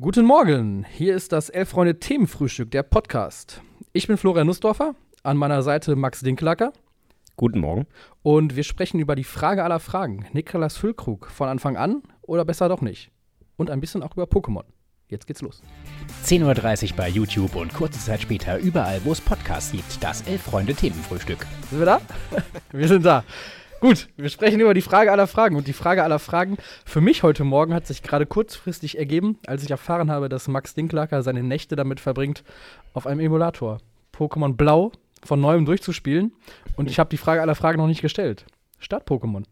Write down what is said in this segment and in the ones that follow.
Guten Morgen, hier ist das Elf Freunde Themenfrühstück, der Podcast. Ich bin Florian Nussdorfer, an meiner Seite Max Dinkelacker Guten Morgen. und wir sprechen über die Frage aller Fragen. Niklas Füllkrug, von Anfang an oder besser doch nicht? Und ein bisschen auch über Pokémon. Jetzt geht's los. 10.30 Uhr bei YouTube und kurze Zeit später überall, wo es Podcasts gibt. Das Elf-Freunde-Themenfrühstück. Sind wir da? wir sind da. Gut, wir sprechen über die Frage aller Fragen. Und die Frage aller Fragen für mich heute Morgen hat sich gerade kurzfristig ergeben, als ich erfahren habe, dass Max Dinklacker seine Nächte damit verbringt, auf einem Emulator Pokémon Blau von neuem durchzuspielen. Und ich habe die Frage aller Fragen noch nicht gestellt. Start-Pokémon.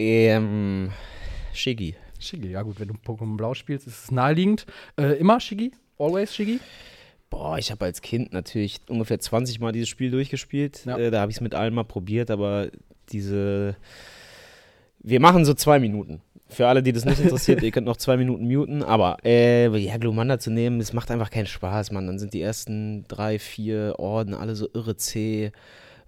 Ähm, Shiggy. Shiggy, ja gut, wenn du Pokémon Blau spielst, ist es naheliegend. Äh, immer Shiggy? Always Shiggy? Boah, ich habe als Kind natürlich ungefähr 20 Mal dieses Spiel durchgespielt. Ja. Äh, da habe ich es mit allen mal probiert, aber diese. Wir machen so zwei Minuten. Für alle, die das nicht interessiert, ihr könnt noch zwei Minuten muten. Aber äh, ja, Glumanda zu nehmen, es macht einfach keinen Spaß, Mann. Dann sind die ersten drei, vier Orden alle so irre zäh.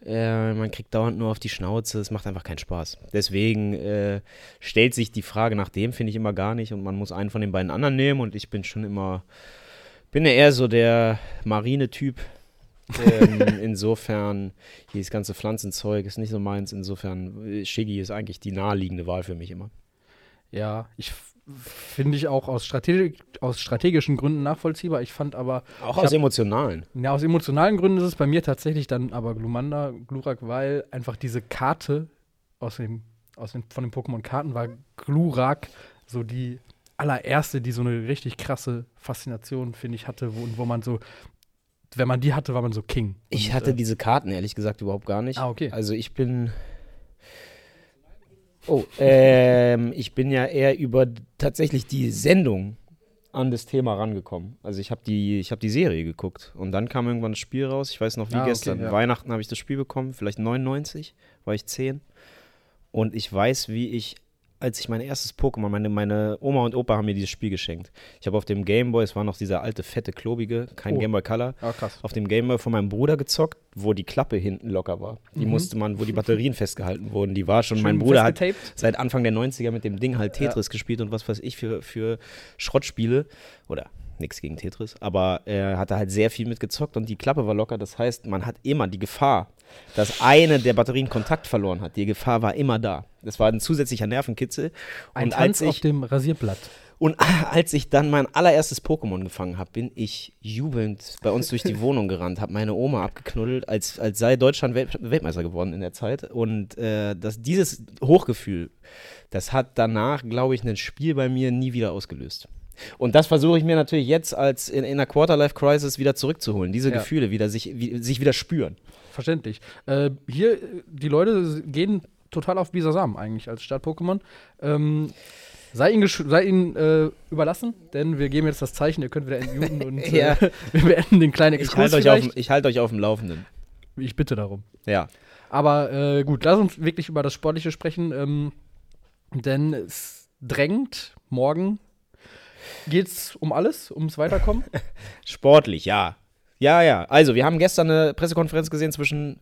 Äh, man kriegt dauernd nur auf die Schnauze. Es macht einfach keinen Spaß. Deswegen äh, stellt sich die Frage nach dem, finde ich immer gar nicht. Und man muss einen von den beiden anderen nehmen. Und ich bin schon immer, bin ja eher so der Marine-Typ. ähm, insofern, hier das ganze Pflanzenzeug ist nicht so meins. Insofern, äh, Shiggy ist eigentlich die naheliegende Wahl für mich immer. Ja, ich finde ich auch aus, Strategi aus strategischen Gründen nachvollziehbar. Ich fand aber, Auch aus hab- emotionalen. ja, aus emotionalen Gründen ist es bei mir tatsächlich dann aber Glumanda, Glurak, weil einfach diese Karte aus dem, aus dem, von den Pokémon-Karten war Glurak so die allererste, die so eine richtig krasse Faszination, finde ich, hatte, wo, wo man so, wenn man die hatte, war man so King. Ich Und, hatte äh, diese Karten ehrlich gesagt überhaupt gar nicht. Ah, okay. Also ich bin. Oh, ähm, ich bin ja eher über tatsächlich die Sendung an das Thema rangekommen. Also ich habe die, ich habe die Serie geguckt und dann kam irgendwann das Spiel raus. Ich weiß noch wie Ah, okay, gestern. ja. Weihnachten habe ich das Spiel bekommen, vielleicht 99, war ich 10. Und ich weiß, wie ich, als ich mein erstes Pokémon, meine, meine Oma und Opa haben mir dieses Spiel geschenkt. Ich habe auf dem Gameboy, es war noch dieser alte, fette, klobige, kein Oh. Gameboy Color, Ah, auf dem Gameboy von meinem Bruder gezockt, wo die Klappe hinten locker war. Die Mhm. musste man, wo die Batterien festgehalten wurden, die war schon, Schön mein Bruder hat seit Anfang der 90er mit dem Ding halt Tetris gespielt und was weiß ich für, für Schrottspiele. Oder nichts gegen Tetris, aber er hatte halt sehr viel mitgezockt und die Klappe war locker. Das heißt, man hat immer die Gefahr, dass eine der Batterien Kontakt verloren hat. Die Gefahr war immer da. Das war ein zusätzlicher Nervenkitzel. Ein und Tanz als auf ich, dem Rasierblatt. und als ich dann mein allererstes Pokémon gefangen habe, bin ich jubelnd bei uns durch die Wohnung gerannt, habe meine Oma abgeknuddelt, als, als sei Deutschland Welt, Weltmeister geworden in der Zeit. Und äh, das, dieses Hochgefühl, das hat danach, glaube ich, ein Spiel bei mir nie wieder ausgelöst. Und das versuche ich mir natürlich jetzt als in, in einer Quarterlife-Crisis wieder zurückzuholen. Diese Ja. Gefühle wieder sich, wie, sich wieder spüren. Verständlich. Äh, hier, äh, die Leute gehen total auf Bisasam eigentlich als Start-Pokémon. Ähm, sei ihnen, sei ihnen äh, überlassen, denn wir geben jetzt das Zeichen, ihr könnt wieder entmuten und äh, Ja. wir beenden den kleinen Ich Exkurs halte euch, auf, vielleicht. dem- ich halt euch auf dem Laufenden. Ich bitte darum. Ja. Aber äh, gut, lass uns wirklich über das Sportliche sprechen, ähm, denn es drängt morgen. Geht's um alles, ums Weiterkommen? Sportlich, ja. Ja, ja. Also, wir haben gestern eine Pressekonferenz gesehen zwischen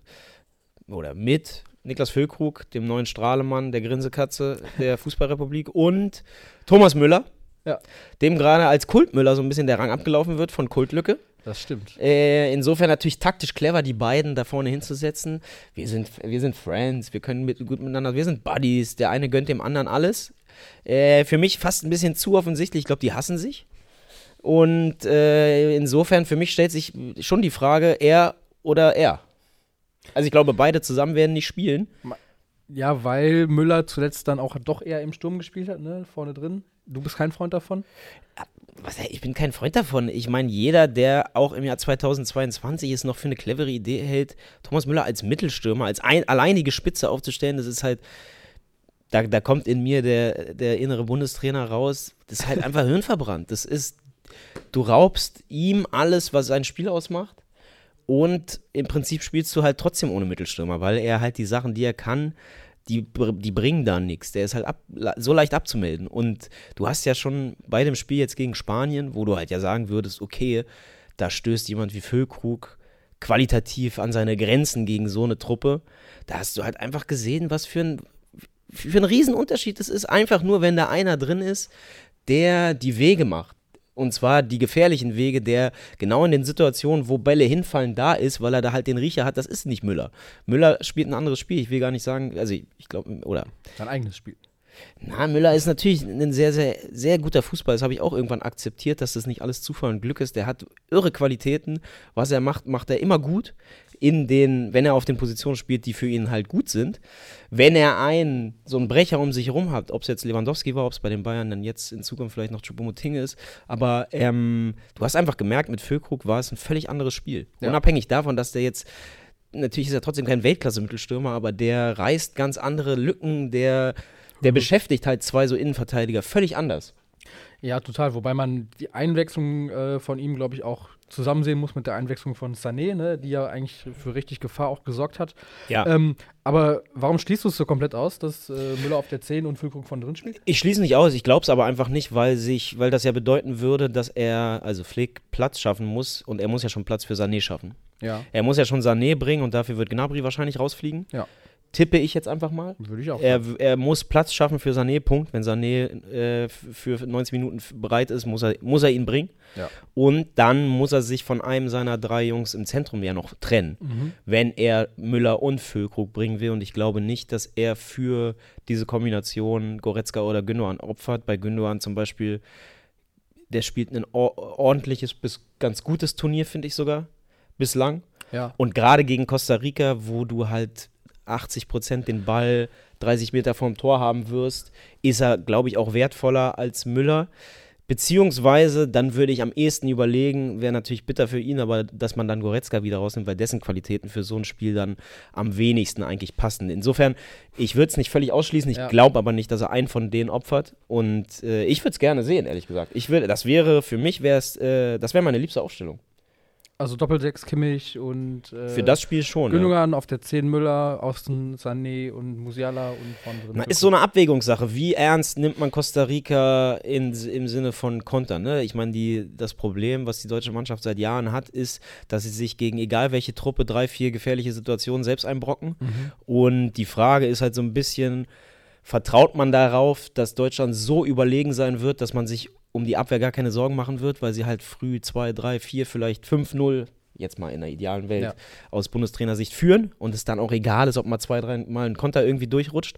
oder mit Niklas Füllkrug, dem neuen Strahlemann, der Grinsekatze der Fußballrepublik und Thomas Müller, Ja. dem gerade als Kultmüller so ein bisschen der Rang abgelaufen wird von Kultlücke. Das stimmt. Äh, insofern natürlich taktisch clever, die beiden da vorne hinzusetzen. Wir sind, wir sind Friends, wir können mit, gut miteinander, wir sind Buddies, der eine gönnt dem anderen alles. Äh, für mich fast ein bisschen zu offensichtlich, ich glaube, die hassen sich. Und äh, insofern, für mich stellt sich schon die Frage, er oder er. Also ich glaube, beide zusammen werden nicht spielen. Ja, weil Müller zuletzt dann auch doch eher im Sturm gespielt hat, ne? Vorne drin. Du bist kein Freund davon? Was, ich bin kein Freund davon. Ich meine, jeder, der auch im Jahr 2022 es noch für eine clevere Idee hält, Thomas Müller als Mittelstürmer, als ein, alleinige Spitze aufzustellen, das ist halt, da, da kommt in mir der, der innere Bundestrainer raus. Das ist halt einfach hirnverbrannt. Das ist, du raubst ihm alles, was sein Spiel ausmacht. Und im Prinzip spielst du halt trotzdem ohne Mittelstürmer, weil er halt die Sachen, die er kann, die, die bringen da nichts. Der ist halt ab, so leicht abzumelden. Und du hast ja schon bei dem Spiel jetzt gegen Spanien, wo du halt ja sagen würdest, okay, da stößt jemand wie Füllkrug qualitativ an seine Grenzen gegen so eine Truppe. Da hast du halt einfach gesehen, was für ein, für ein Riesenunterschied es ist. Einfach nur, wenn da einer drin ist, der die Wege macht. Und zwar die gefährlichen Wege, der genau in den Situationen, wo Bälle hinfallen, da ist, weil er da halt den Riecher hat, das ist nicht Müller. Müller spielt ein anderes Spiel. Ich will gar nicht sagen, also ich, ich glaube, oder. Sein eigenes Spiel. Na, Müller ist natürlich ein sehr, sehr, sehr guter Fußball. Das habe ich auch irgendwann akzeptiert, dass das nicht alles Zufall und Glück ist. Der hat irre Qualitäten. Was er macht, macht er immer gut. In den, wenn er auf den Positionen spielt, die für ihn halt gut sind. Wenn er einen, so einen Brecher um sich herum hat, ob es jetzt Lewandowski war, ob es bei den Bayern dann jetzt in Zukunft vielleicht noch Choupo-Moting ist. Aber ähm, du hast einfach gemerkt, mit Füllkrug war es ein völlig anderes Spiel. Ja. Unabhängig davon, dass der jetzt natürlich ist er trotzdem kein Weltklasse-Mittelstürmer, aber der reißt ganz andere Lücken, der, der beschäftigt halt zwei so Innenverteidiger völlig anders. Ja, total. Wobei man die Einwechslung äh, von ihm, glaube ich, auch zusammen sehen muss mit der Einwechslung von Sané, ne, die ja eigentlich für richtig Gefahr auch gesorgt hat. Ja. Ähm, aber warum schließt du es so komplett aus, dass äh, Müller auf der 10 und Füllkrug von drin spielt? Ich schließe nicht aus, ich glaube es aber einfach nicht, weil sich, weil das ja bedeuten würde, dass er, also Flick, Platz schaffen muss und er muss ja schon Platz für Sané schaffen. Ja. Er muss ja schon Sané bringen und dafür wird Gnabry wahrscheinlich rausfliegen. Ja. Tippe ich jetzt einfach mal. Würde ich auch. Er, er muss Platz schaffen für Sané, Punkt. Wenn Sané äh, für 90 Minuten bereit ist, muss er, muss er ihn bringen. Ja. Und dann muss er sich von einem seiner drei Jungs im Zentrum ja noch trennen, Mhm. wenn er Müller und Füllkrug bringen will. Und ich glaube nicht, dass er für diese Kombination Goretzka oder Gündogan opfert. Bei Gündogan zum Beispiel, der spielt ein or ordentliches bis ganz gutes Turnier, finde ich sogar, bislang. Ja. Und gerade gegen Costa Rica, wo du halt 80 Prozent den Ball 30 Meter vorm Tor haben wirst, ist er, glaube ich, auch wertvoller als Müller. Beziehungsweise, dann würde ich am ehesten überlegen, wäre natürlich bitter für ihn, aber dass man dann Goretzka wieder rausnimmt, weil dessen Qualitäten für so ein Spiel dann am wenigsten eigentlich passen. Insofern, ich würde es nicht völlig ausschließen, ich Ja. glaube aber nicht, dass er einen von denen opfert. Und äh, ich würde es gerne sehen, ehrlich gesagt. Ich will, das wäre, für mich wäre es, äh, das wäre meine liebste Aufstellung. Also Doppelsechs Kimmich und äh, Für das Spiel schon. ja. Gündogan auf der 10 Müller, Außen Sané und Musiala und von drin. Na, ist so eine Abwägungssache. Wie ernst nimmt man Costa Rica in, im Sinne von Kontern? Ne? Ich meine, das Problem, was die deutsche Mannschaft seit Jahren hat, ist, dass sie sich gegen egal welche Truppe drei, vier gefährliche Situationen selbst einbrocken. Mhm. Und die Frage ist halt so ein bisschen, vertraut man darauf, dass Deutschland so überlegen sein wird, dass man sich um die Abwehr gar keine Sorgen machen wird, weil sie halt früh 2, 3, 4, vielleicht 5-0, jetzt mal in der idealen Welt, Ja. aus Bundestrainersicht führen und es dann auch egal ist, ob mal zwei, drei Mal ein Konter irgendwie durchrutscht.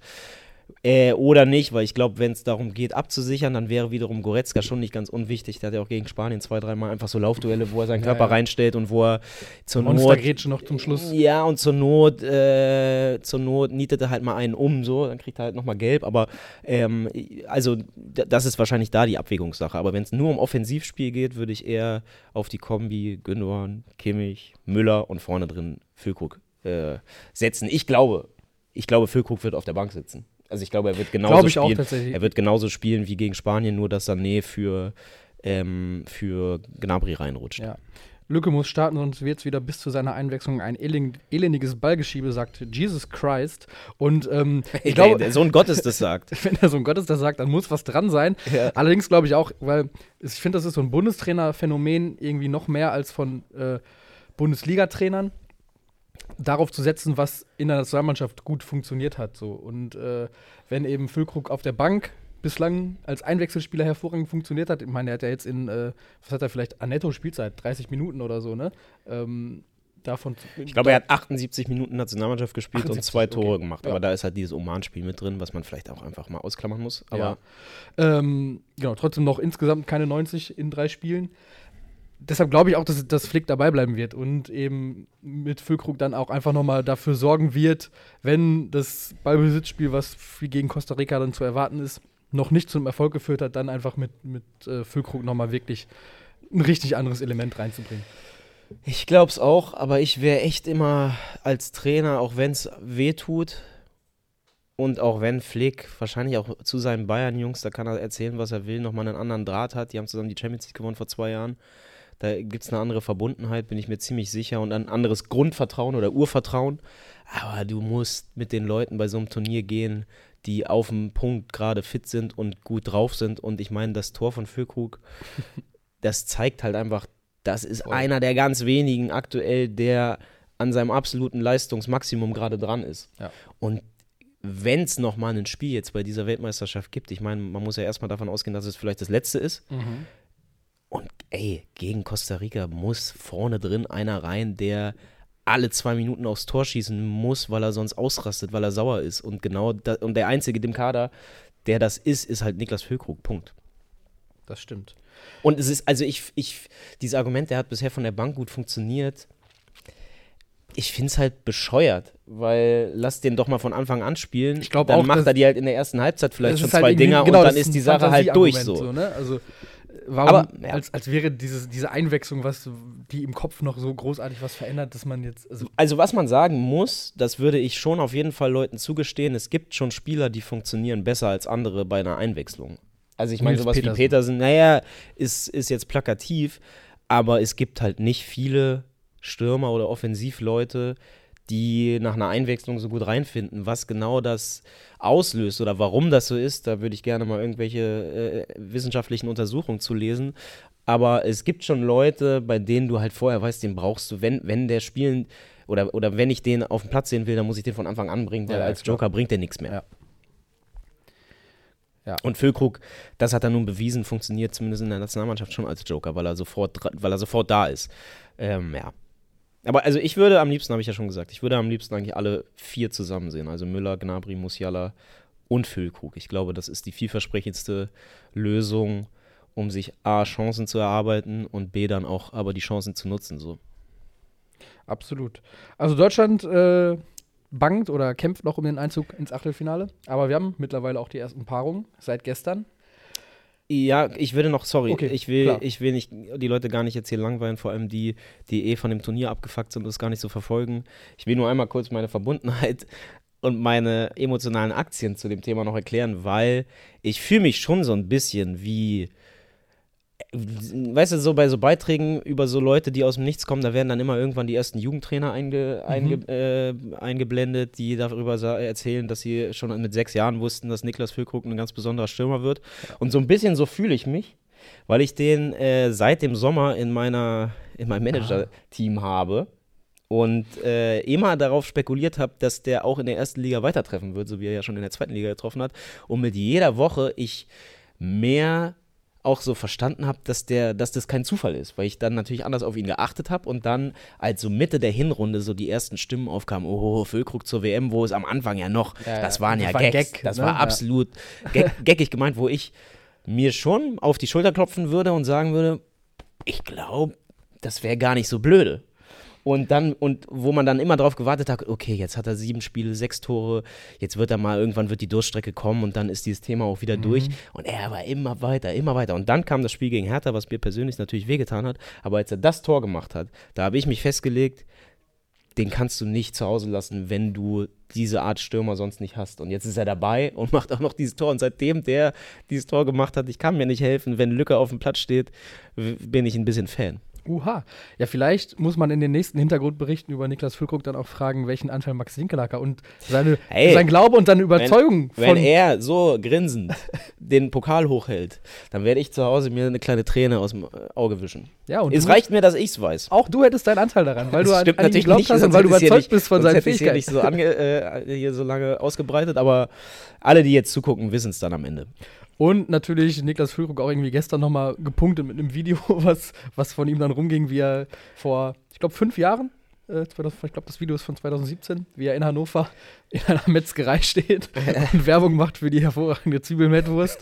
Äh, oder nicht, weil ich glaube, wenn es darum geht, abzusichern, dann wäre wiederum Goretzka schon nicht ganz unwichtig. Der hat ja auch gegen Spanien zwei, dreimal einfach so Laufduelle, wo er seinen Ja, Körper ja. reinstellt und wo er zur Not Monstergrätsche noch zum Schluss. ja, und zur Not, äh, zur Not nietet er halt mal einen um, so, dann kriegt er halt nochmal gelb. Aber ähm, also das ist wahrscheinlich da die Abwägungssache. Aber wenn es nur um Offensivspiel geht, würde ich eher auf die Kombi Gündogan, Kimmich, Müller und vorne drin Füllkrug äh, setzen. Ich glaube, ich glaube, Füllkrug wird auf der Bank sitzen. Also ich glaube, er wird genauso auch spielen. tatsächlich. Er wird genauso spielen wie gegen Spanien, nur dass Sané für, ähm, für Gnabry reinrutscht. Ja. Lücke muss starten, sonst wird es wieder bis zu seiner Einwechslung ein elen- elendiges Ballgeschiebe, sagt Jesus Christ. Und ähm, ich glaube, der Sohn Gottes das sagt. wenn der Sohn Gottes das sagt, dann muss was dran sein. Ja. Allerdings glaube ich auch, weil ich finde, das ist so ein Bundestrainer-Phänomen irgendwie noch mehr als von äh, Bundesliga-Trainern, darauf zu setzen, was in der Nationalmannschaft gut funktioniert hat. So. Und äh, wenn eben Füllkrug auf der Bank bislang als Einwechselspieler hervorragend funktioniert hat, ich meine, er hat ja jetzt in, äh, was hat er vielleicht, an Netto-Spielzeit, 30 Minuten oder so, ne? Ähm, davon Ich glaube, er hat 78 Minuten Nationalmannschaft gespielt 78, und zwei Tore okay. gemacht. Ja. Aber da ist halt dieses Oman-Spiel mit drin, was man vielleicht auch einfach mal ausklammern muss. Aber Ja. Ähm, genau, trotzdem noch insgesamt keine 90 in drei Spielen. Deshalb glaube ich auch, dass, dass Flick dabei bleiben wird und eben mit Füllkrug dann auch einfach nochmal dafür sorgen wird, wenn das Ballbesitzspiel, was gegen Costa Rica dann zu erwarten ist, noch nicht zum Erfolg geführt hat, dann einfach mit, mit äh, Füllkrug nochmal wirklich ein richtig anderes Element reinzubringen. ich glaube es auch. Aber ich wäre echt immer als Trainer, auch wenn es weh tut und auch wenn Flick wahrscheinlich auch zu seinen Bayern-Jungs, da kann er erzählen, was er will, nochmal einen anderen Draht hat. Die haben zusammen die Champions League gewonnen vor zwei Jahren. Da gibt es eine andere Verbundenheit, bin ich mir ziemlich sicher, und ein anderes Grundvertrauen oder Urvertrauen. Aber du musst mit den Leuten bei so einem Turnier gehen, die auf dem Punkt gerade fit sind und gut drauf sind. Und ich meine, das Tor von Füllkrug, das zeigt halt einfach, das ist Voll. einer der ganz wenigen aktuell, der an seinem absoluten Leistungsmaximum gerade dran ist. Ja. Und wenn es nochmal ein Spiel jetzt bei dieser Weltmeisterschaft gibt, ich meine, man muss ja erstmal davon ausgehen, dass es vielleicht das letzte ist. Mhm. Ey, gegen Costa Rica muss vorne drin einer rein, der alle zwei Minuten aufs Tor schießen muss, weil er sonst ausrastet, weil er sauer ist. Und genau da, und der einzige dem Kader, der das ist, ist halt Niklas Füllkrug. Punkt. Das stimmt. Und es ist, also ich, ich, dieses Argument, der hat bisher von der Bank gut funktioniert. Ich finde es halt bescheuert, weil lass den doch mal von Anfang an spielen. Ich glaub dann auch, macht dass- er die halt in der ersten Halbzeit vielleicht schon halt zwei irgendwie- Dinger genau, und dann ist die Sache halt durch Fantasieargument so. ne? Also, warum, Aber, ja. als, als wäre dieses, diese Einwechslung, was die im Kopf noch so großartig was verändert, dass man jetzt. Also, Also was man sagen muss, das würde ich schon auf jeden Fall Leuten zugestehen, es gibt schon Spieler, die funktionieren besser als andere bei einer Einwechslung. Also ich meine, sowas Petersen. wie Petersen, naja, ist, ist jetzt plakativ, aber es gibt halt nicht viele Stürmer oder Offensivleute, die nach einer Einwechslung so gut reinfinden. Was genau das auslöst oder warum das so ist, da würde ich gerne mal irgendwelche äh, wissenschaftlichen Untersuchungen zu lesen. Aber es gibt schon Leute, bei denen du halt vorher weißt, den brauchst du, wenn, wenn der spielen oder, oder wenn ich den auf dem Platz sehen will, dann muss ich den von Anfang an bringen, weil Ja, als. Joker bringt der nichts mehr. Ja. Ja. Und Füllkrug, das hat er nun bewiesen, funktioniert zumindest in der Nationalmannschaft schon als Joker, weil er sofort, weil er sofort da ist. Ähm, ja. Aber also ich würde am liebsten, habe ich ja schon gesagt, ich würde am liebsten eigentlich alle vier zusammen sehen. Also Müller, Gnabry, Musiala und Füllkrug. Ich glaube, das ist die vielversprechendste Lösung, um sich A, Chancen zu erarbeiten und B, dann auch aber die Chancen zu nutzen. So. absolut. Also, Deutschland äh, bangt oder kämpft noch um den Einzug ins Achtelfinale. Aber wir haben mittlerweile auch die ersten Paarungen seit gestern. Ja, ich würde noch, sorry, Okay, ich, will, klar. ich will nicht die Leute gar nicht jetzt hier langweilen, vor allem die, die eh von dem Turnier abgefuckt sind und es gar nicht so verfolgen. Ich will nur einmal kurz meine Verbundenheit und meine emotionalen Aktien zu dem Thema noch erklären, weil ich fühle mich schon so ein bisschen wie, weißt du, so bei so Beiträgen über so Leute, die aus dem Nichts kommen, da werden dann immer irgendwann die ersten Jugendtrainer einge, einge, äh, eingeblendet, die darüber erzählen, dass sie schon mit sechs Jahren wussten, dass Niklas Füllkrug ein ganz besonderer Stürmer wird. Und so ein bisschen so fühle ich mich, weil ich den äh, seit dem Sommer in meiner in meinem Manager-Team habe und äh, immer darauf spekuliert habe, dass der auch in der ersten Liga weitertreffen wird, so wie er ja schon in der zweiten Liga getroffen hat. Und mit jeder Woche ich mehr auch so verstanden habe, dass der, dass das kein Zufall ist, weil ich dann natürlich anders auf ihn geachtet habe und dann als so Mitte der Hinrunde so die ersten Stimmen aufkamen, oh, Füllkrug zur WM, wo es am Anfang ja noch, Ja, das ja, waren ja ein Gags, Gag, das ne? war Ja. absolut gag, gaggig gemeint, wo ich mir schon auf die Schulter klopfen würde und sagen würde, ich glaube, das wäre gar nicht so blöde. Und dann, und wo man dann immer drauf gewartet hat, okay, jetzt hat er sieben Spiele, sechs Tore, jetzt wird er mal, irgendwann wird die Durststrecke kommen und dann ist dieses Thema auch wieder durch. Und er war immer weiter, immer weiter. Und dann kam das Spiel gegen Hertha, was mir persönlich natürlich wehgetan hat. Aber als er das Tor gemacht hat, da habe ich mich festgelegt, den kannst du nicht zu Hause lassen, wenn du diese Art Stürmer sonst nicht hast. Und jetzt ist er dabei und macht auch noch dieses Tor. Und seitdem der dieses Tor gemacht hat, ich kann mir nicht helfen, wenn Lücke auf dem Platz steht, bin ich ein bisschen Fan. Uha. Ja, vielleicht muss man in den nächsten Hintergrundberichten über Niklas Füllkrug dann auch fragen, welchen Anteil Max Winkelacker und seine, Hey, sein Glaube und seine Überzeugung Wenn von. er so grinsend den Pokal hochhält, dann werde ich zu Hause mir eine kleine Träne aus dem äh, Auge wischen. ja, und Es du, reicht mir, dass ich es weiß. auch du hättest deinen Anteil daran, weil du Das an, stimmt an ihn natürlich nicht, hast und weil du überzeugt nicht- bist von seinen Fähigkeiten. nicht so, ange, äh, hier so lange ausgebreitet, aber alle, die jetzt zugucken, wissen es dann am Ende. Und natürlich Niklas Füllkrug auch irgendwie gestern nochmal gepunktet mit einem Video, was, was von ihm dann rumging, wie er vor, ich glaube, fünf Jahren, äh, 2000, ich glaube, das Video ist von 2017, wie er in Hannover in einer Metzgerei steht und Werbung macht für die hervorragende Zwiebelmettwurst.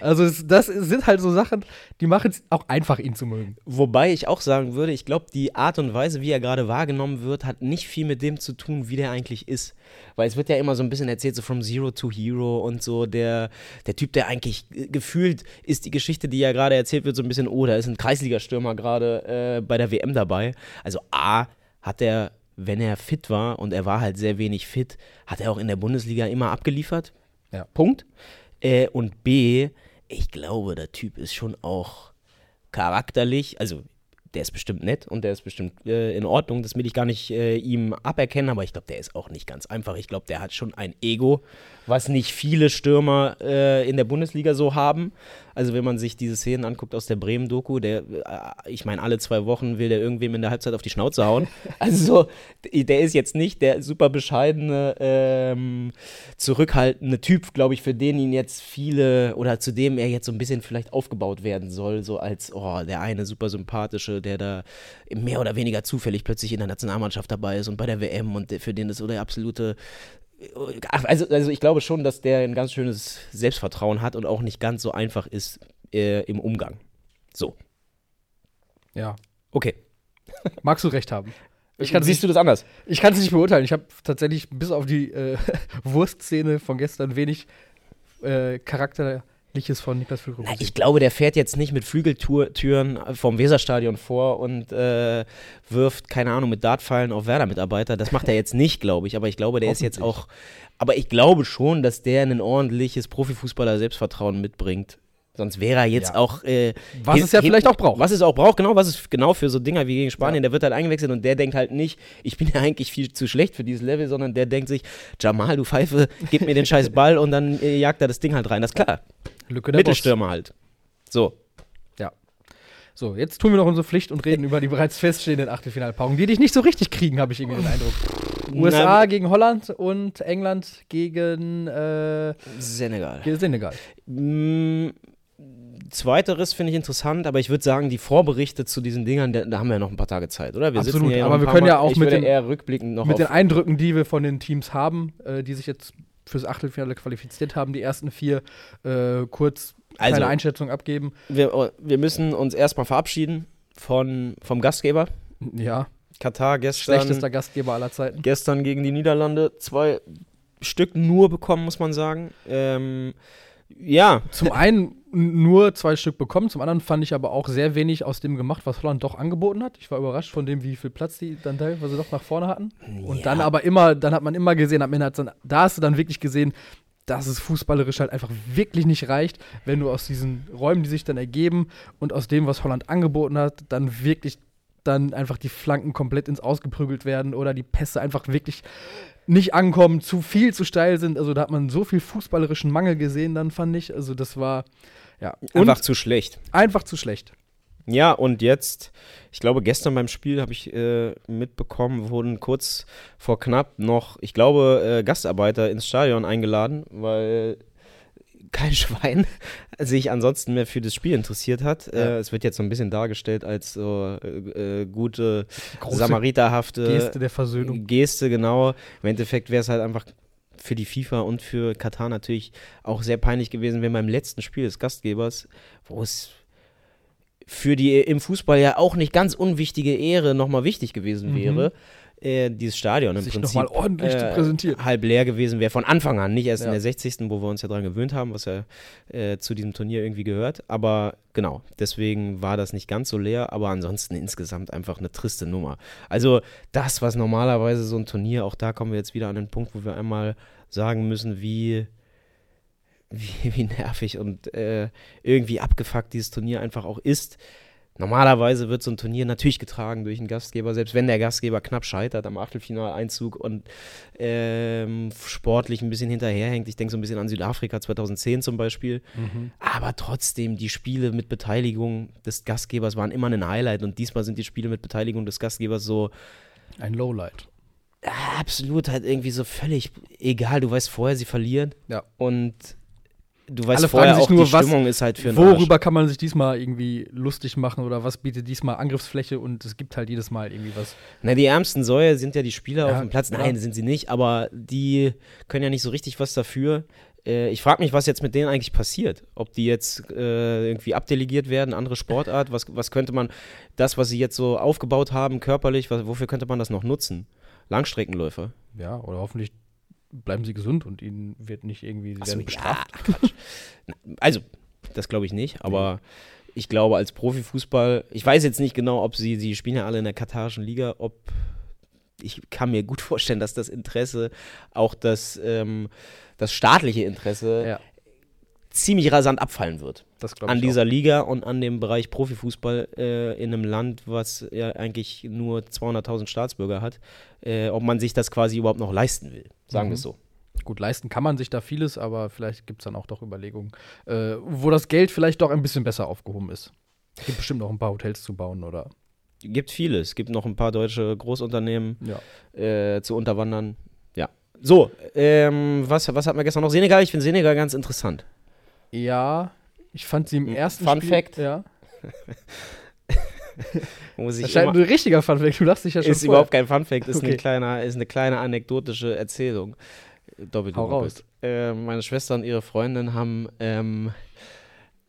Also es, das sind halt so Sachen, die machen es auch einfach, ihn zu mögen. Wobei ich auch sagen würde, ich glaube, die Art und Weise, wie er gerade wahrgenommen wird, hat nicht viel mit dem zu tun, wie der eigentlich ist. Weil es wird ja immer so ein bisschen erzählt, so from zero to hero und so. Der, der Typ, der eigentlich äh, gefühlt ist die Geschichte, die ja gerade erzählt wird, so ein bisschen, oh, da ist ein Kreisligastürmer gerade äh, bei der WM dabei. Also A, hat er, wenn er fit war und er war halt sehr wenig fit, hat er auch in der Bundesliga immer abgeliefert. Ja. Punkt. Äh, und B, ich glaube, der Typ ist schon auch charakterlich, also der ist bestimmt nett und der ist bestimmt äh, in Ordnung. Das will ich gar nicht äh, ihm aberkennen, aber ich glaube, der ist auch nicht ganz einfach. Ich glaube, der hat schon ein Ego, was nicht viele Stürmer äh, in der Bundesliga so haben. Also wenn man sich diese Szenen anguckt aus der Bremen-Doku, der, äh, ich meine, alle zwei Wochen will der irgendwem in der Halbzeit auf die Schnauze hauen. Also so, der ist jetzt nicht der super bescheidene, ähm, zurückhaltende Typ, glaube ich, für den ihn jetzt viele oder zu dem er jetzt so ein bisschen vielleicht aufgebaut werden soll, so als, oh, der eine super sympathische, der da mehr oder weniger zufällig plötzlich in der Nationalmannschaft dabei ist und bei der WM und für den das so der absolute also, also ich glaube schon, dass der ein ganz schönes Selbstvertrauen hat und auch nicht ganz so einfach ist äh, im Umgang. So. Ja. Okay. Magst du recht haben. Ich kann, Siehst du das anders? Ich kann es nicht beurteilen. Ich habe tatsächlich bis auf die äh, Wurstszene von gestern wenig äh, Charakter Liches von Niklas Füllkrug. Ich glaube, der fährt jetzt nicht mit Flügeltüren vom Weserstadion vor und äh, wirft, keine Ahnung, mit Dartpfeilen auf Werder-Mitarbeiter. Das macht er jetzt nicht, glaube ich. Aber ich glaube, der ist jetzt auch. Aber ich glaube schon, dass der ein ordentliches Profifußballer-Selbstvertrauen mitbringt. Sonst wäre er jetzt ja. auch. Äh, was es ja vielleicht auch braucht. Was es auch braucht, genau, was es genau für so Dinger wie gegen Spanien, ja. der wird halt eingewechselt und der denkt halt nicht, ich bin ja eigentlich viel zu schlecht für dieses Level, sondern der denkt sich, Jamal, du Pfeife, gib mir den scheiß Ball und dann äh, jagt er das Ding halt rein. Das ist klar. Lücke der Mittelstürmer Boss. halt. So. Ja. So, jetzt tun wir noch unsere Pflicht und reden über die bereits feststehenden Achtelfinalpaarungen, die dich nicht so richtig kriegen, habe ich irgendwie den Eindruck. USA Na, gegen Holland und England gegen äh, Senegal. Senegal. Mm, Zweiteres finde ich interessant, aber ich würde sagen, die Vorberichte zu diesen Dingern, da, da, haben wir ja noch ein paar Tage Zeit, oder? Wir Absolut, aber wir können ja auch mit, den, eher rückblickend noch mit den Eindrücken, die wir von den Teams haben, äh, die sich jetzt fürs Achtelfinale qualifiziert haben, die ersten vier äh, kurz also, eine Einschätzung abgeben. Wir, oh, wir müssen uns erstmal verabschieden von, vom Gastgeber. Ja. Katar gestern. Schlechtester Gastgeber aller Zeiten. Gestern gegen die Niederlande zwei Stück nur bekommen, muss man sagen. Ähm, ja. Zum einen nur zwei Stück bekommen, zum anderen fand ich aber auch sehr wenig aus dem gemacht, was Holland doch angeboten hat. Ich war überrascht von dem, wie viel Platz die dann teilweise doch nach vorne hatten. Und ja. dann aber immer, dann hat man immer gesehen, am Ende hat dann, da hast du dann wirklich gesehen, dass es fußballerisch halt einfach wirklich nicht reicht, wenn du aus diesen Räumen, die sich dann ergeben und aus dem, was Holland angeboten hat, dann wirklich dann einfach die Flanken komplett ins Ausgeprügelt werden oder die Pässe einfach wirklich nicht ankommen, zu viel zu steil sind. Also da hat man so viel fußballerischen Mangel gesehen, dann fand ich. Also das war ja einfach zu schlecht. Einfach zu schlecht. Ja, und jetzt, ich glaube, gestern beim Spiel habe ich äh, mitbekommen, wurden kurz vor knapp noch, ich glaube, äh, Gastarbeiter ins Stadion eingeladen, weil kein Schwein sich ansonsten mehr für das Spiel interessiert hat. Ja. Äh, es wird jetzt so ein bisschen dargestellt als so äh, äh gute, Große samariterhafte Geste der Versöhnung. Geste, genau. Im Endeffekt wäre es halt einfach für die FIFA und für Katar natürlich auch sehr peinlich gewesen, wenn beim letzten Spiel des Gastgebers, wo es für die im Fußball ja auch nicht ganz unwichtige Ehre nochmal wichtig gewesen mhm. wäre, mhm äh, dieses Stadion im sich Prinzip noch mal ordentlich äh, präsentieren. halb leer gewesen wäre von Anfang an, nicht erst ja. in der 60. wo wir uns ja dran gewöhnt haben, was ja äh, zu diesem Turnier irgendwie gehört. Aber genau, deswegen war das nicht ganz so leer, aber ansonsten insgesamt einfach eine triste Nummer. Also das, was normalerweise so ein Turnier, auch da kommen wir jetzt wieder an den Punkt, wo wir einmal sagen müssen, wie wie, wie nervig und äh, irgendwie abgefuckt dieses Turnier einfach auch ist. Normalerweise wird so ein Turnier natürlich getragen durch einen Gastgeber, selbst wenn der Gastgeber knapp scheitert am Achtelfinaleinzug und ähm, sportlich ein bisschen hinterherhängt. Ich denke so ein bisschen an Südafrika 2010 zum Beispiel. Mhm. Aber trotzdem, die Spiele mit Beteiligung des Gastgebers waren immer ein Highlight und diesmal sind die Spiele mit Beteiligung des Gastgebers so. Ein Lowlight. Absolut, halt irgendwie so völlig egal. Du weißt vorher, sie verlieren. Ja. Und du weißt Alle vorher auch, nur, die Stimmung ist halt für Worüber Arsch. kann man sich diesmal irgendwie lustig machen oder was bietet diesmal Angriffsfläche und es gibt halt jedes Mal irgendwie was. Na, die ärmsten Säue sind ja die Spieler ja, auf dem Platz. Nein, ja. sind sie nicht, aber die können ja nicht so richtig was dafür. Äh, ich frage mich, was jetzt mit denen eigentlich passiert. Ob die jetzt äh, irgendwie abdelegiert werden, andere Sportart, was, was könnte man, das, was sie jetzt so aufgebaut haben, körperlich, was, wofür könnte man das noch nutzen? Langstreckenläufer. Ja, oder hoffentlich bleiben sie gesund und ihnen wird nicht irgendwie, sie so, werden bestraft. Ja, also, das glaube ich nicht, aber ich glaube, als Profifußball, ich weiß jetzt nicht genau, ob sie, sie spielen ja alle in der katarischen Liga, ob ich kann mir gut vorstellen, dass das Interesse, auch das, ähm, das staatliche Interesse, ja. ziemlich rasant abfallen wird an dieser Liga und an dem Bereich Profifußball äh, in einem Land, was ja eigentlich nur 200.000 Staatsbürger hat, äh, ob man sich das quasi überhaupt noch leisten will. Sagen Mhm. wir es so. auch. Gut, leisten kann man sich da vieles, aber vielleicht gibt es dann auch doch Überlegungen, äh, wo das Geld vielleicht doch ein bisschen besser aufgehoben ist. Es gibt bestimmt noch ein paar Hotels zu bauen oder. Gibt vieles. Es gibt noch ein paar deutsche Großunternehmen Ja. äh, zu unterwandern. Ja. So, ähm, was, was hatten wir gestern noch? Senegal. Ich finde Senegal ganz interessant. Ja, ich fand sie im ersten Fun Spiel. Fact. Ja. Muss ich Das scheint ein richtiger Fun Fact. Du lachst dich ja schon ist vorher. überhaupt kein Funfact, ist, eine Okay. kleine, ist eine kleine anekdotische Erzählung. Doppelt Hau raus. Äh, meine Schwester und ihre Freundin haben ähm,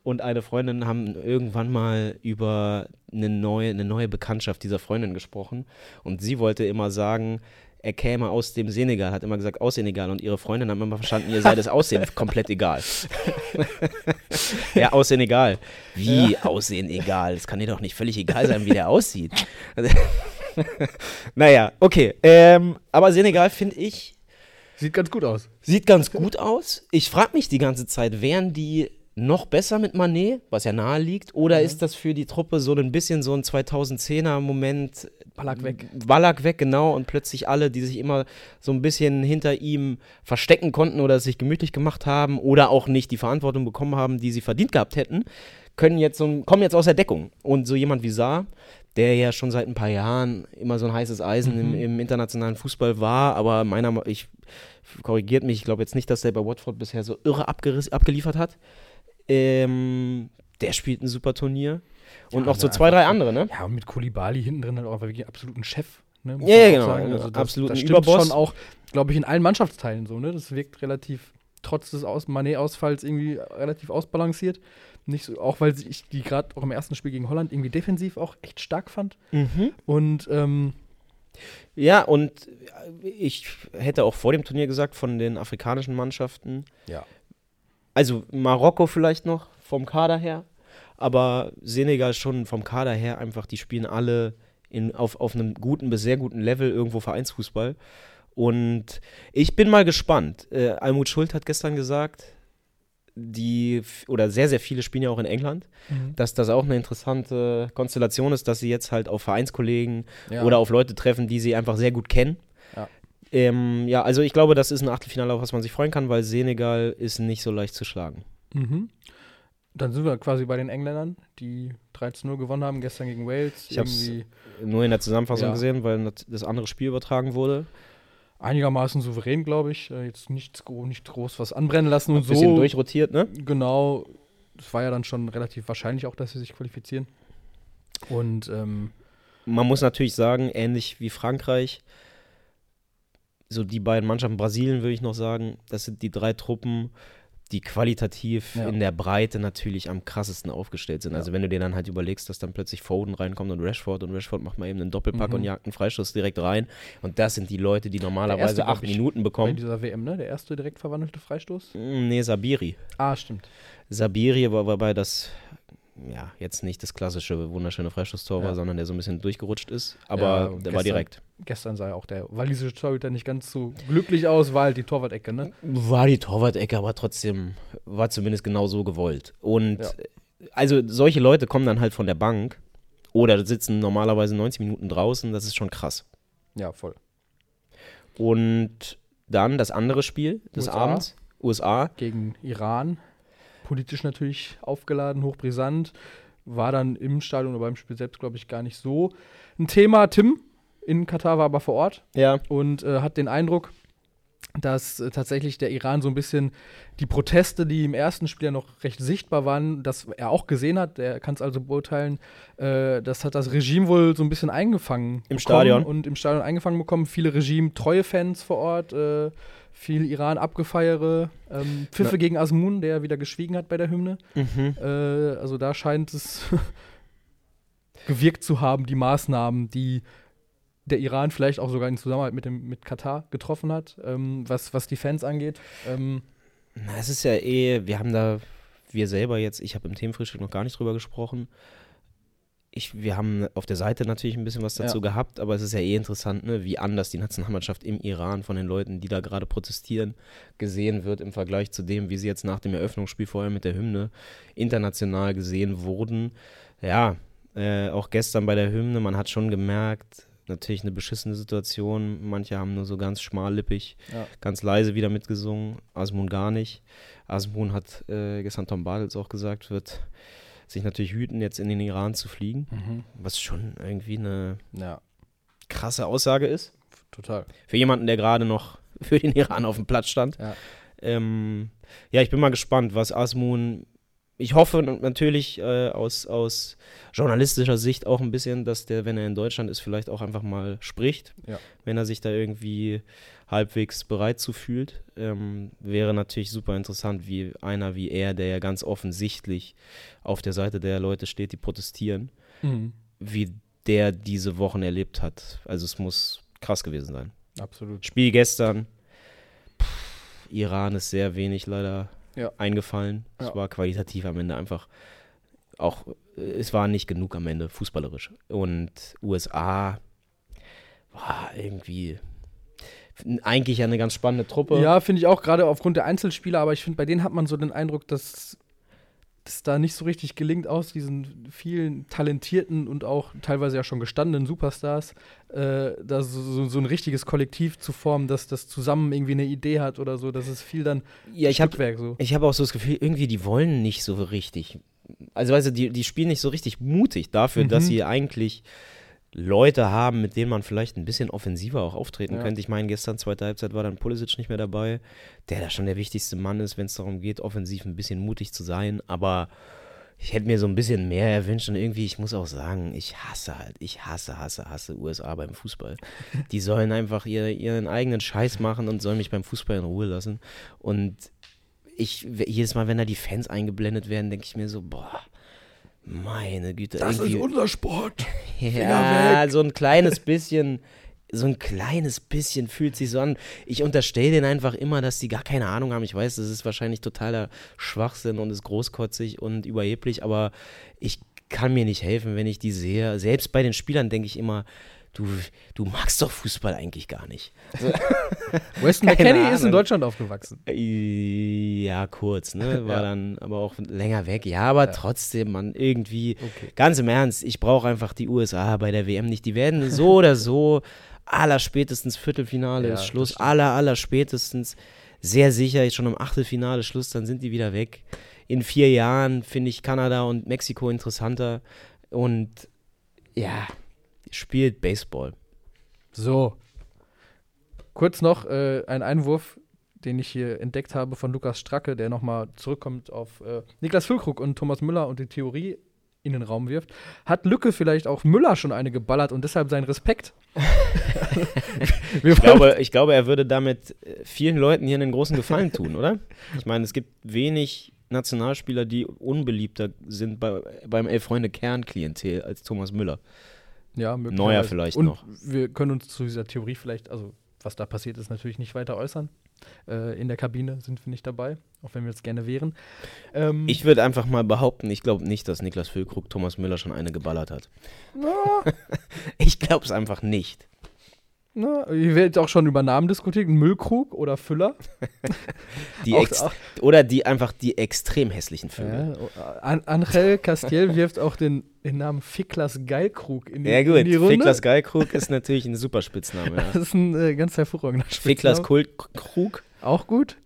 und eine Freundin haben irgendwann mal über eine neue, eine neue Bekanntschaft dieser Freundin gesprochen. Und sie wollte immer sagen, er käme aus dem Senegal, hat immer gesagt aus Senegal. Und ihre Freundin haben immer verstanden, ihr sei das Aussehen komplett egal. ja, aus Senegal. Wie Aussehen egal? Es kann dir doch nicht völlig egal sein, wie der aussieht. naja, okay. Ähm, aber Senegal finde ich Sieht ganz gut aus. Sieht ganz gut aus. Ich frage mich die ganze Zeit, wären die noch besser mit Manet, was ja nahe liegt, oder ist das für die Truppe so ein bisschen so ein 2010er Moment? Ballack weg. Ballack weg, genau, und plötzlich alle, die sich immer so ein bisschen hinter ihm verstecken konnten oder es sich gemütlich gemacht haben oder auch nicht die Verantwortung bekommen haben, die sie verdient gehabt hätten, können jetzt so, ein- kommen jetzt aus der Deckung. Und so jemand wie Saar, der ja schon seit ein paar Jahren immer so ein heißes Eisen im, im internationalen Fußball war, aber meiner Ma- ich korrigiert mich, ich glaube jetzt nicht, dass der bei Watford bisher so irre abgeliefert hat. Ähm, der spielt ein super Turnier. Und Ja, noch so also zwei, drei einfach- andere, ne? Ja, und mit Kulibali hinten drin halt auch wirklich absoluten Chef. Ne, Ja, ja, genau, sagen. Also das, Absoluten das stimmt Überboss. schon auch, glaube ich, in allen Mannschaftsteilen so. Ne? Das wirkt relativ, trotz des Aus Manet-Ausfalls, irgendwie relativ ausbalanciert. Nicht so, auch weil ich die gerade auch im ersten Spiel gegen Holland irgendwie defensiv auch echt stark fand. Und ähm, Ja, und ich hätte auch vor dem Turnier gesagt, von den afrikanischen Mannschaften, ja. Also Marokko vielleicht noch vom Kader her, aber Senegal schon vom Kader her einfach, die spielen alle in, auf, auf einem guten bis sehr guten Level irgendwo Vereinsfußball. Und ich bin mal gespannt. Äh, Almut Schuld hat gestern gesagt, die, oder sehr, sehr viele spielen ja auch in England, Mhm. dass das auch eine interessante Konstellation ist, dass sie jetzt halt auf Vereinskollegen Ja. oder auf Leute treffen, die sie einfach sehr gut kennen. Ja. Ähm, ja, also ich glaube, das ist ein Achtelfinale, auf was man sich freuen kann, weil Senegal ist nicht so leicht zu schlagen. Mhm. Dann sind wir quasi bei den Engländern, die 13-0 gewonnen haben, gestern gegen Wales. Ich hab's Irgendwie Nur in der Zusammenfassung Ja. gesehen, weil das- andere Spiel übertragen wurde. einigermaßen souverän, glaube ich. Äh, Jetzt nichts, nicht groß was anbrennen lassen und Ein bisschen so. durchrotiert, ne? Genau. Es war ja dann schon relativ wahrscheinlich auch, dass sie sich qualifizieren. Und ähm, Man muss natürlich sagen, ähnlich wie Frankreich, so die beiden Mannschaften, Brasilien würde ich noch sagen, das sind die drei Truppen, die qualitativ Ja. in der Breite natürlich am krassesten aufgestellt sind. Ja. Also wenn du dir dann halt überlegst, dass dann plötzlich Foden reinkommt und Rashford und Rashford macht mal eben einen Doppelpack Mhm. und jagt einen Freistoß direkt rein. Und das sind die Leute, die normalerweise acht Minuten bei bekommen. dieser WM, ne? Der erste direkt verwandelte Freistoß. Mm, Nee, Sabiri. Ah, stimmt. Sabiri war wobei das ja jetzt nicht das klassische wunderschöne Freistoßtor war, Ja. sondern der so ein bisschen durchgerutscht ist. Aber der war direkt. Gestern sah ja auch der walisische Torhüter nicht ganz so glücklich aus, war halt die Torwart-Ecke, ne? War die Torwart-Ecke, aber trotzdem war zumindest genau so gewollt. Und Ja. äh, also solche Leute kommen dann halt von der Bank oder sitzen normalerweise 90 Minuten draußen, das ist schon krass. Ja, voll. Und dann das andere Spiel des USA. Abends, USA. Gegen Iran. Politisch natürlich aufgeladen, hochbrisant. War dann im Stadion oder beim Spiel selbst, glaube ich, gar nicht so ein Thema. Tim in Katar war aber vor Ort Ja. und äh, hat den Eindruck, dass äh, tatsächlich der Iran so ein bisschen die Proteste, die im ersten Spiel ja noch recht sichtbar waren, dass er auch gesehen hat, er kann es also beurteilen, äh, das hat das Regime wohl so ein bisschen eingefangen. Im bekommen Stadion. Und im Stadion eingefangen bekommen. Viele Regime-treue Fans vor Ort, äh, viel Iran-Abgefeiere, ähm, Pfiffe Na- gegen Asmun, der wieder geschwiegen hat bei der Hymne. Mhm. Äh, also da scheint es gewirkt zu haben, die Maßnahmen, die der Iran vielleicht auch sogar in Zusammenarbeit mit, dem, mit Katar getroffen hat, ähm, was, was die Fans angeht. Ähm, Na, es ist ja eh, wir haben da, wir selber jetzt, ich habe im Themenfrühstück noch gar nicht drüber gesprochen. ich, wir haben auf der Seite natürlich ein bisschen was dazu Ja. gehabt, aber es ist ja eh interessant, ne, wie anders die Nationalmannschaft im Iran von den Leuten, die da gerade protestieren, gesehen wird im Vergleich zu dem, wie sie jetzt nach dem Eröffnungsspiel vorher mit der Hymne international gesehen wurden. Ja, äh, auch gestern bei der Hymne, man hat schon gemerkt, natürlich eine beschissene Situation. Manche haben nur so ganz schmallippig, Ja. ganz leise wieder mitgesungen. Asmun gar nicht. Asmun hat äh, gestern Tom Bartels auch gesagt, wird sich natürlich hüten, jetzt in den Iran zu fliegen. Mhm. Was schon irgendwie eine Ja, krasse Aussage ist. total. Für jemanden, der gerade noch für den Iran auf dem Platz stand. Ja. Ähm, ja, ich bin mal gespannt, was Asmun. Ich hoffe natürlich äh, aus, aus journalistischer Sicht auch ein bisschen, dass der, wenn er in Deutschland ist, vielleicht auch einfach mal spricht. Ja. Wenn er sich da irgendwie halbwegs bereit zu fühlt. Ähm, wäre natürlich super interessant, wie einer wie er, der ja ganz offensichtlich auf der Seite der Leute steht, die protestieren, Mhm. wie der diese Wochen erlebt hat. Also es muss krass gewesen sein. Absolut. Spiel gestern. Pff, Iran ist sehr wenig leider Ja. eingefallen. Es Ja. war qualitativ am Ende einfach auch, es war nicht genug am Ende, fußballerisch. Und USA war irgendwie eigentlich ja eine ganz spannende Truppe. Ja, finde ich auch, gerade aufgrund der Einzelspieler, aber ich finde, bei denen hat man so den Eindruck, dass es da nicht so richtig gelingt, aus diesen vielen talentierten und auch teilweise ja schon gestandenen Superstars, äh, da so, so, ein richtiges Kollektiv zu formen, dass das zusammen irgendwie eine Idee hat oder so. Das ist viel dann ja ich habe Stückwerk so. ich hab auch so das Gefühl, irgendwie die wollen nicht so richtig. Also weißt du, die, die spielen nicht so richtig mutig dafür, dass Mhm. sie eigentlich Leute haben, mit denen man vielleicht ein bisschen offensiver auch auftreten Ja. könnte. Ich meine, gestern, zweite Halbzeit, war dann Pulisic nicht mehr dabei, der da schon der wichtigste Mann ist, wenn es darum geht, offensiv ein bisschen mutig zu sein. Aber ich hätte mir so ein bisschen mehr erwünscht und irgendwie, ich muss auch sagen, ich hasse halt, ich hasse, hasse, hasse USA beim Fußball. Die sollen einfach ihr, ihren eigenen Scheiß machen und sollen mich beim Fußball in Ruhe lassen. Und ich, jedes Mal, wenn da die Fans eingeblendet werden, denke ich mir so, boah, meine Güte. irgendwie- unser Sport. ja, so ein kleines bisschen, so ein kleines bisschen fühlt sich so an. Ich unterstelle denen einfach immer, dass die gar keine Ahnung haben. Ich weiß, das ist wahrscheinlich totaler Schwachsinn und ist großkotzig und überheblich, aber ich kann mir nicht helfen, wenn ich die sehe. Selbst bei den Spielern denke ich immer, du, du magst doch Fußball eigentlich gar nicht. Weston Keine McKennie ist in. Deutschland aufgewachsen. Äh, Ja, kurz, ne? War Ja. dann aber auch länger weg. Ja, aber Ja. trotzdem, man, irgendwie, Okay. ganz im Ernst, ich brauche einfach die USA bei der WM nicht. Die werden so oder so, aller spätestens Viertelfinale Ja, ist Schluss, aller, aller spätestens, sehr sicher, schon im Achtelfinale Schluss, dann sind die wieder weg. In vier Jahren finde ich Kanada und Mexiko interessanter und ja, spielt Baseball. So. Kurz noch äh, ein Einwurf, den ich hier entdeckt habe von Lukas Stracke, der nochmal zurückkommt auf äh, Niklas Füllkrug und Thomas Müller und die Theorie in den Raum wirft. Hat Lücke vielleicht auch Müller schon eine geballert und deshalb sein Respekt? Ich glaube, ich glaube, er würde damit äh, vielen Leuten hier einen großen Gefallen tun, oder? Ich meine, es gibt wenig Nationalspieler, die unbeliebter sind bei, beim Elf-Freunde-Kernklientel als Thomas Müller. Ja, Neuer vielleicht und noch. Wir können uns zu dieser Theorie vielleicht, also was da passiert ist, natürlich nicht weiter äußern. Äh, in der Kabine sind wir nicht dabei, auch wenn wir es gerne wären. Ähm, Ich würde einfach mal behaupten, ich glaube nicht, dass Niklas Füllkrug Thomas Müller schon eine geballert hat. na, Ich glaube es einfach nicht. Na, hier wird auch schon über Namen diskutiert. Müllkrug oder Füller. Die Auch- auch- oder die einfach die extrem hässlichen Vögel. Ja, An Angel Castiel wirft auch den, den Namen Fiklas Geilkrug in die, Ja, gut, in die Runde. Fiklas Geilkrug ist natürlich ein super Spitzname. das Ja. ist ein äh, ganz hervorragender Spitzname. Kultkrug? Auch gut.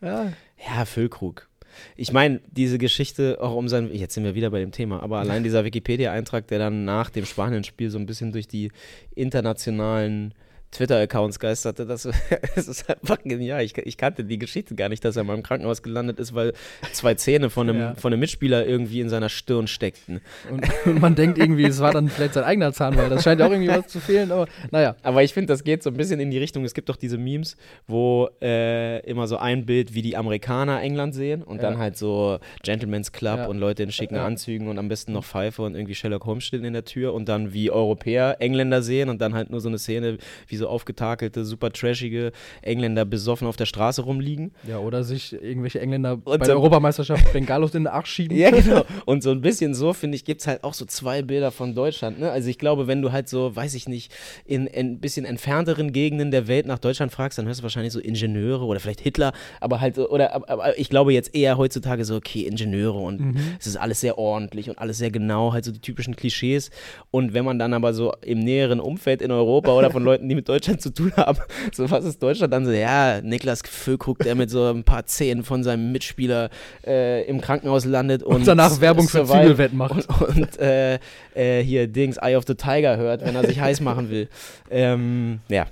Ja, Ja, Füllkrug. Ich meine, diese Geschichte, auch um sein, jetzt sind wir wieder bei dem Thema, aber allein dieser Wikipedia-Eintrag, der dann nach dem Spanien-Spiel so ein bisschen durch die internationalen Twitter-Accounts geisterte, das, das ist einfach genial. Ich, ich kannte die Geschichte gar nicht, dass er mal im Krankenhaus gelandet ist, weil zwei Zähne von einem, Ja. von einem Mitspieler irgendwie in seiner Stirn steckten. und, und man denkt irgendwie, es war dann vielleicht sein eigener Zahn, weil das scheint ja auch irgendwie was zu fehlen, aber naja. Aber ich finde, das geht so ein bisschen in die Richtung. Es gibt doch diese Memes, wo äh, immer so ein Bild, wie die Amerikaner England sehen und Ja. dann halt so Gentleman's Club Ja. und Leute in schicken. Anzügen und am besten noch Pfeife und irgendwie Sherlock Holmes steht in der Tür und dann wie Europäer Engländer sehen und dann halt nur so eine Szene, wie so aufgetakelte, super trashige Engländer besoffen auf der Straße rumliegen. Ja, oder sich irgendwelche Engländer Und bei so- der Europameisterschaft Bengalos in den Arsch schieben. Ja, genau. Und so ein bisschen so, finde ich, gibt es halt auch so zwei Bilder von Deutschland. Ne? Also ich glaube, wenn du halt so, weiß ich nicht, in ein bisschen entfernteren Gegenden der Welt nach Deutschland fragst, dann hörst du wahrscheinlich so Ingenieure oder vielleicht Hitler, aber halt so, oder aber, aber ich glaube jetzt eher heutzutage so, okay, Ingenieure und es ist alles sehr ordentlich und alles sehr genau, halt so die typischen Klischees. Und wenn man dann aber so im näheren Umfeld in Europa oder von Leuten, die mit Deutschland zu tun haben, so was ist Deutschland dann so, ja, Niklas Füllkrug, der mit so ein paar Zähnen von seinem Mitspieler äh, im Krankenhaus landet und, Und danach Werbung für Zwiebelwett macht. und, und äh, äh, hier Dings Eye of the Tiger hört, wenn er sich heiß machen will. Ähm, ja.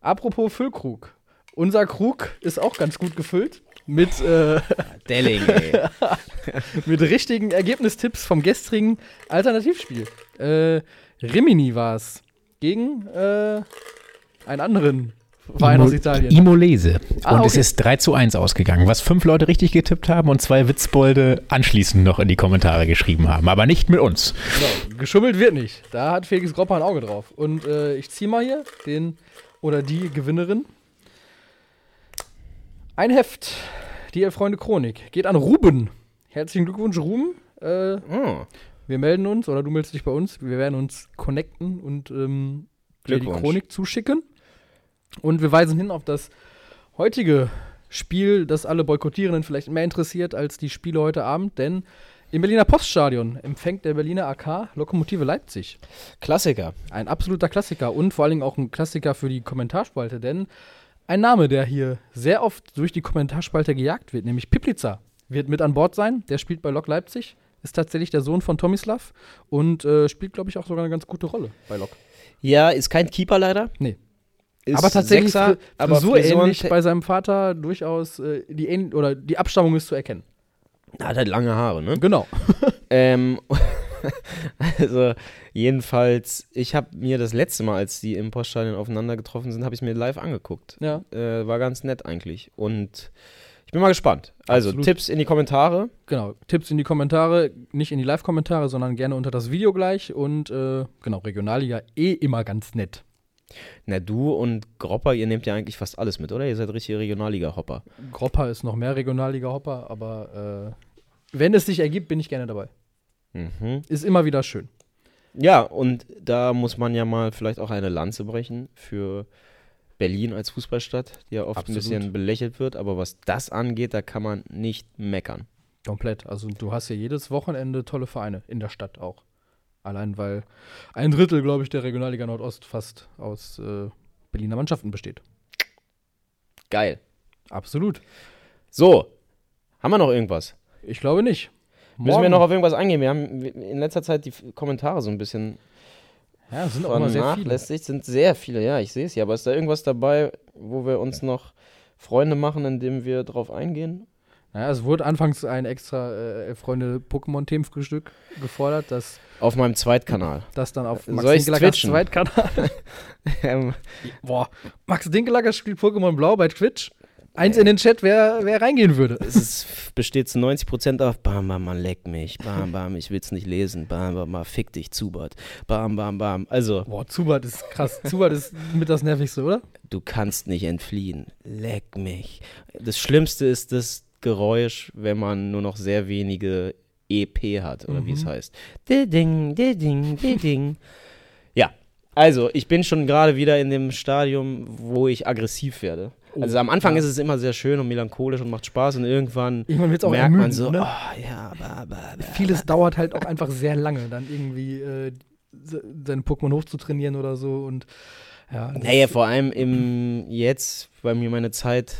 Apropos Füllkrug. Unser Krug ist auch ganz gut gefüllt. Mit, äh, Delling, ey. mit richtigen Ergebnistipps vom gestrigen Alternativspiel. Äh, Rimini war es. Gegen äh, einen anderen Verein aus Italien. Imolese. Ah, und es okay. ist 3 zu 1 ausgegangen, was fünf Leute richtig getippt haben und zwei Witzbolde anschließend noch in die Kommentare geschrieben haben. Aber nicht mit uns. Genau, geschummelt wird nicht. Da hat Felix Gropper ein Auge drauf. Und äh, ich ziehe mal hier den oder die Gewinnerin. Ein Heft, die Elf Freunde Chronik, geht an Ruben. Herzlichen Glückwunsch, Ruben. Äh, Oh, wir melden uns oder du meldest dich bei uns. Wir werden uns connecten und ähm, dir die. Chronik zuschicken. Und wir weisen hin auf das heutige Spiel, das alle Boykottierenden vielleicht mehr interessiert als die Spiele heute Abend, denn im Berliner Poststadion empfängt der Berliner AK Lokomotive Leipzig. Klassiker. Ein absoluter Klassiker und vor allen Dingen auch ein Klassiker für die Kommentarspalte, denn ein Name, der hier sehr oft durch die Kommentarspalte gejagt wird, nämlich Piplica, wird mit an Bord sein. Der spielt bei Lok Leipzig, ist tatsächlich der Sohn von Tomislav und äh, spielt, glaube ich, auch sogar eine ganz gute Rolle bei Lok. Ja, ist kein Keeper leider. Nee. Ist aber tatsächlich Sechser, aber Frisuren- ähnlich bei seinem Vater durchaus äh, die ähn oder die Abstammung ist zu erkennen. Er hat halt lange Haare, ne? Genau. Ähm, also jedenfalls, ich habe mir das letzte Mal, als die im Poststadion aufeinander getroffen sind, habe ich mir live angeguckt. Ja. Äh, war ganz nett eigentlich. Und bin mal gespannt. Also Absolut. Tipps in die Kommentare. Genau. Tipps in die Kommentare, nicht in die Live-Kommentare, sondern gerne unter das Video gleich und äh, genau, Regionalliga eh immer ganz nett. Na, du und Gropper, ihr nehmt ja eigentlich fast alles mit, oder? Ihr seid richtige Regionalliga-Hopper. Gropper ist noch mehr Regionalliga-Hopper, aber äh, wenn es sich ergibt, bin ich gerne dabei. Mhm. Ist immer wieder schön. Ja, und da muss man ja mal vielleicht auch eine Lanze brechen für Berlin als Fußballstadt, die ja oft Absolut. ein bisschen belächelt wird. Aber was das angeht, da kann man nicht meckern. Komplett. Also du hast ja jedes Wochenende tolle Vereine in der Stadt auch. Allein weil ein Drittel, glaube ich, der Regionalliga Nordost fast aus äh, Berliner Mannschaften besteht. Geil. Absolut. So, haben wir noch irgendwas? Ich glaube nicht. Müssen wir noch auf irgendwas eingehen? Wir haben in letzter Zeit die Kommentare so ein bisschen Ja, sind auch immer sehr viele. Sind sehr viele, ja, ich sehe es ja. Aber ist da irgendwas dabei, wo wir uns noch Freunde machen, indem wir drauf eingehen? Naja, es wurde anfangs ein extra äh, Elf Freunde Pokémon-Themenfrühstück gefordert, das, Auf meinem Zweitkanal. das dann auf Soll Max ich's Dinkelackers twitchen? Zweitkanal. Ähm, Boah, Max Dinkelacker spielt Pokémon Blau bei Twitch. Eins in den Chat, wer, wer reingehen würde. es ist, besteht zu 90% auf Bam, bam, man leck mich. Bam, bam, ich will's nicht lesen. Bam, bam, bam, fick dich, Zubat. Bam, bam, bam. Also, Boah, Zubat ist krass. Zubat ist mit das Nervigste, oder? du kannst nicht entfliehen. Leck mich. Das Schlimmste ist das Geräusch, wenn man nur noch sehr wenige EP hat, oder wie es Mhm. heißt. Ding, ding, ding. Ja, also ich bin schon gerade wieder in dem Stadium, wo ich aggressiv werde. Also am Anfang ist es immer sehr schön und melancholisch und macht Spaß und irgendwann merkt man ermüdend, so, ne? oh ja, ba, ba, ba. Vieles dauert halt auch einfach sehr lange, dann irgendwie äh, se- seine Pokémon hochzutrainieren oder so und ja. Naja, vor allem im jetzt, bei mir meine Zeit,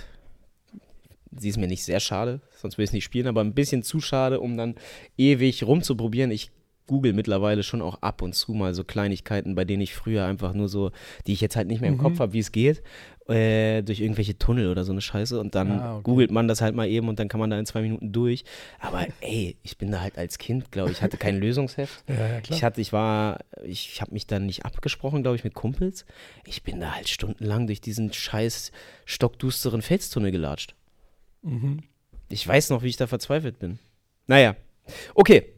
sie ist mir nicht sehr schade, sonst will ich es nicht spielen, aber ein bisschen zu schade, um dann ewig rumzuprobieren. Ich google mittlerweile schon auch ab und zu mal so Kleinigkeiten, bei denen ich früher einfach nur so, die ich jetzt halt nicht mehr im Mhm. Kopf habe, wie es geht, äh, durch irgendwelche Tunnel oder so eine Scheiße und dann Ah, okay. googelt man das halt mal eben und dann kann man da in zwei Minuten durch. Aber ey, ich bin da halt als Kind, glaube ich, hatte kein Lösungsheft. ja, ja. Ich hatte, ich war, ich habe mich dann nicht abgesprochen, glaube ich, mit Kumpels. Ich bin da halt stundenlang durch diesen scheiß stockdusteren Felstunnel gelatscht. Mhm. Ich weiß noch, wie ich da verzweifelt bin. Naja, okay.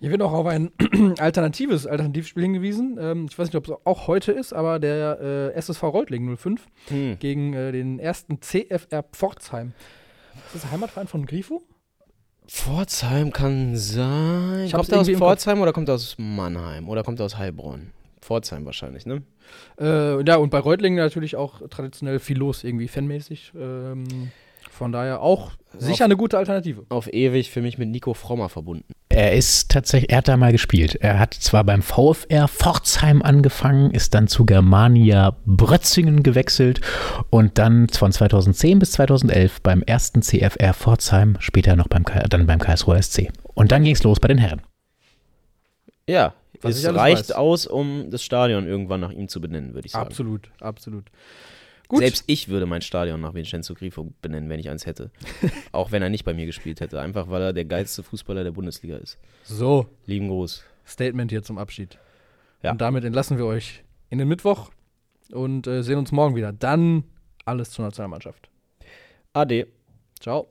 Hier wird auch auf ein alternatives Alternativspiel hingewiesen. Ähm, ich weiß nicht, ob es auch heute ist, aber der äh, SSV Reutling 05 Hm. gegen äh, den ersten CFR Pforzheim. Ist das der Heimatverein von Grifo? Pforzheim kann sein. Ich kommt er aus. Pforzheim oder kommt er aus Mannheim oder kommt er aus Heilbronn? Pforzheim wahrscheinlich, ne? Äh, ja, und bei Reutling natürlich auch traditionell viel los, irgendwie fanmäßig. Ähm, von daher auch sicher eine gute Alternative. Auf ewig für mich mit Nico Frommer verbunden. Er ist tatsächlich, er hat da mal gespielt. Er hat zwar beim VfR Pforzheim angefangen, ist dann zu Germania Brötzingen gewechselt und dann von 2010 bis 2011 beim ersten CFR Pforzheim, später noch beim, dann beim KSRO SC. Und dann ging es los bei den Herren. Ja, Was es reicht weiß. aus, um das Stadion irgendwann nach ihm zu benennen, würde ich sagen. Absolut, absolut. Gut. Selbst ich würde mein Stadion nach Vincenzo Grifo benennen, wenn ich eins hätte. Auch wenn er nicht bei mir gespielt hätte. Einfach weil er der geilste Fußballer der Bundesliga ist. So, Lieben Gruß. Statement hier zum Abschied. Ja. Und damit entlassen wir euch in den Mittwoch und äh, sehen uns morgen wieder. Dann alles zur Nationalmannschaft. Ade. Ciao.